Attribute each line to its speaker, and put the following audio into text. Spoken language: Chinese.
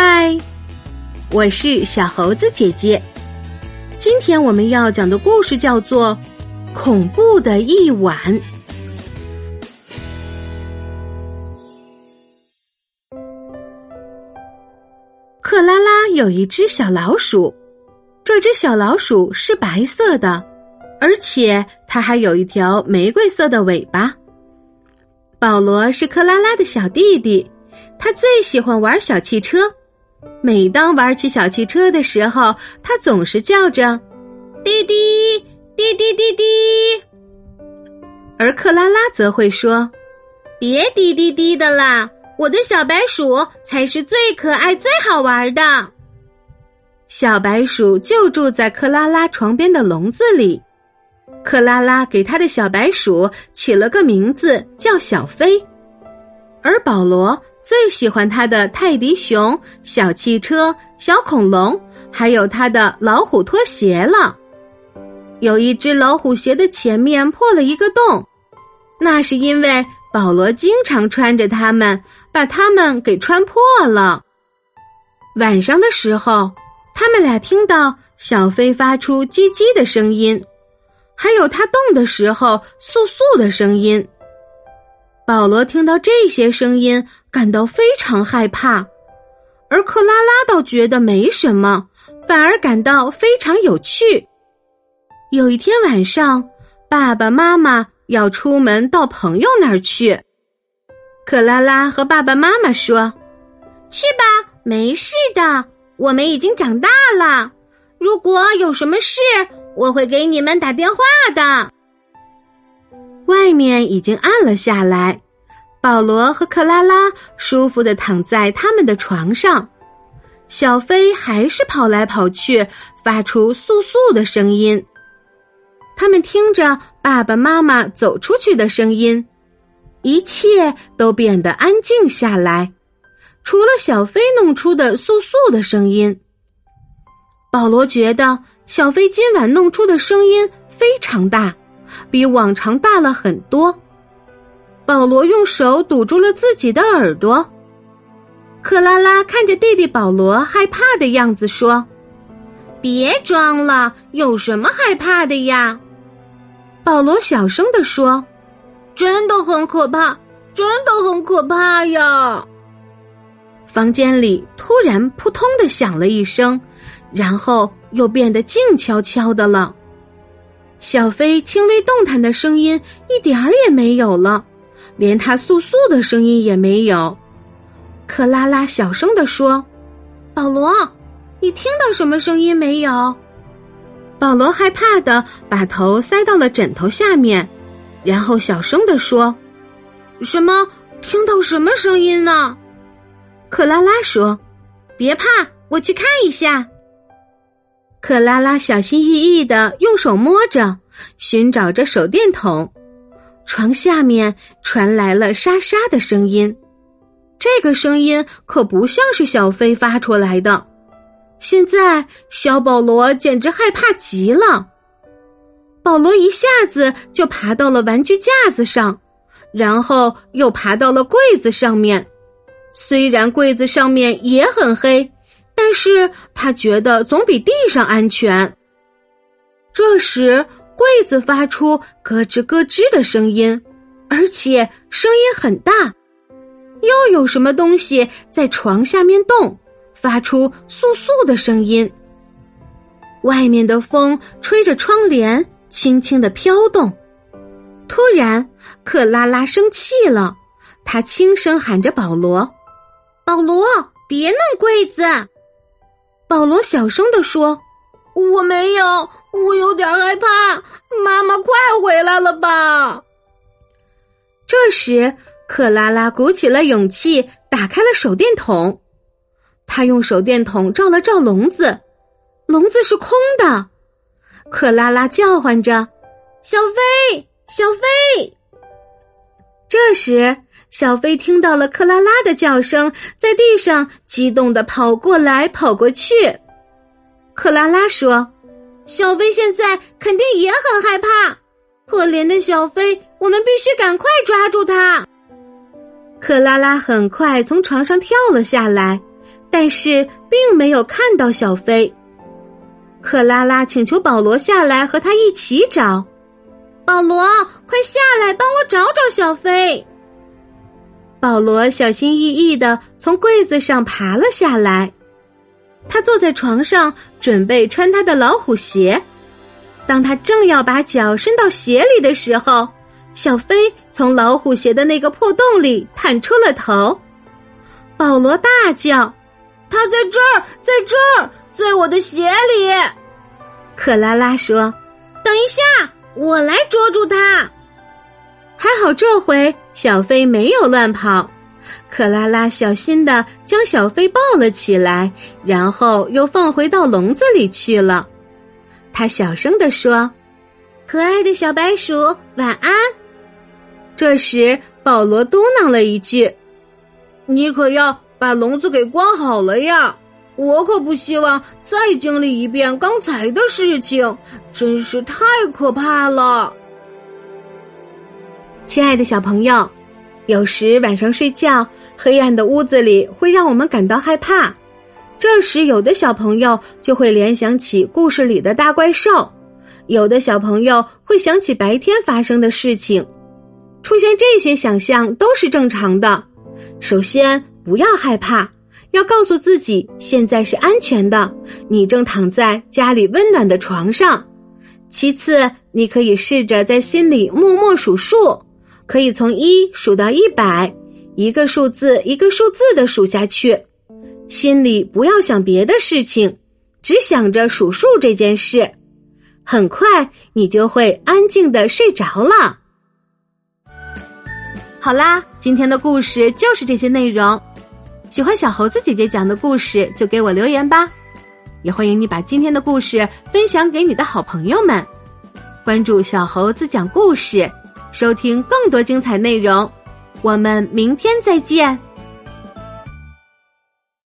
Speaker 1: 嗨，我是小猴子姐姐。今天我们要讲的故事叫做《恐怖的一晚》。克拉拉有一只小老鼠，这只小老鼠是白色的，而且它还有一条玫瑰色的尾巴。保罗是克拉拉的小弟弟，他最喜欢玩小汽车。每当玩起小汽车的时候，他总是叫着“滴滴滴滴滴滴”，而克拉拉则会说：“别滴滴滴的啦，我的小白鼠才是最可爱、最好玩的。”小白鼠就住在克拉拉床边的笼子里，克拉拉给他的小白鼠起了个名字叫小飞，而保罗。最喜欢他的泰迪熊、小汽车、小恐龙，还有他的老虎拖鞋了。有一只老虎鞋的前面破了一个洞，那是因为保罗经常穿着它们，把它们给穿破了。晚上的时候，他们俩听到小飞发出叽叽的声音，还有它动的时候簌簌的声音。保罗听到这些声音，感到非常害怕，而克拉拉倒觉得没什么，反而感到非常有趣。有一天晚上，爸爸妈妈要出门到朋友那儿去，克拉拉和爸爸妈妈说：“去吧，没事的，我们已经长大了。如果有什么事，我会给你们打电话的。”外面已经暗了下来，保罗和克拉拉舒服的躺在他们的床上，小飞还是跑来跑去，发出簌簌的声音。他们听着爸爸妈妈走出去的声音，一切都变得安静下来，除了小飞弄出的簌簌的声音。保罗觉得小飞今晚弄出的声音非常大。比往常大了很多。保罗用手堵住了自己的耳朵。克拉拉看着弟弟保罗害怕的样子说：“别装了，有什么害怕的呀？”保罗小声的说：“真的很可怕，真的很可怕呀！”房间里突然扑通的响了一声，然后又变得静悄悄的了。小飞轻微动弹的声音一点儿也没有了，连他簌簌的声音也没有。克拉拉小声的说：“保罗，你听到什么声音没有？”保罗害怕的把头塞到了枕头下面，然后小声的说：“什么？听到什么声音呢？”克拉拉说：“别怕，我去看一下。”克拉拉小心翼翼的用手摸着，寻找着手电筒。床下面传来了沙沙的声音，这个声音可不像是小飞发出来的。现在小保罗简直害怕极了。保罗一下子就爬到了玩具架子上，然后又爬到了柜子上面。虽然柜子上面也很黑。但是他觉得总比地上安全。这时，柜子发出咯吱咯吱的声音，而且声音很大。又有什么东西在床下面动，发出簌簌的声音。外面的风吹着窗帘，轻轻的飘动。突然，克拉拉生气了，她轻声喊着：“保罗，保罗，别弄柜子！”保罗小声的说：“我没有，我有点害怕。妈妈，快回来了吧！”这时，克拉拉鼓起了勇气，打开了手电筒。他用手电筒照了照笼子，笼子是空的。克拉拉叫唤着：“小飞，小飞！”这时。小飞听到了克拉拉的叫声，在地上激动的跑过来跑过去。克拉拉说：“小飞现在肯定也很害怕，可怜的小飞，我们必须赶快抓住他。”克拉拉很快从床上跳了下来，但是并没有看到小飞。克拉拉请求保罗下来和他一起找。保罗，快下来帮我找找小飞。保罗小心翼翼的从柜子上爬了下来，他坐在床上准备穿他的老虎鞋。当他正要把脚伸到鞋里的时候，小飞从老虎鞋的那个破洞里探出了头。保罗大叫：“他在这儿，在这儿，在我的鞋里！”克拉拉说：“等一下，我来捉住他。”还好这回小飞没有乱跑，克拉拉小心的将小飞抱了起来，然后又放回到笼子里去了。他小声的说：“可爱的小白鼠，晚安。”这时保罗嘟囔了一句：“你可要把笼子给关好了呀！我可不希望再经历一遍刚才的事情，真是太可怕了。”亲爱的小朋友，有时晚上睡觉，黑暗的屋子里会让我们感到害怕。这时，有的小朋友就会联想起故事里的大怪兽，有的小朋友会想起白天发生的事情。出现这些想象都是正常的。首先，不要害怕，要告诉自己现在是安全的，你正躺在家里温暖的床上。其次，你可以试着在心里默默数数。可以从一数到一百，一个数字一个数字的数下去，心里不要想别的事情，只想着数数这件事。很快你就会安静的睡着了。好啦，今天的故事就是这些内容。喜欢小猴子姐姐讲的故事，就给我留言吧。也欢迎你把今天的故事分享给你的好朋友们。关注小猴子讲故事。收听更多精彩内容，我们明天再见。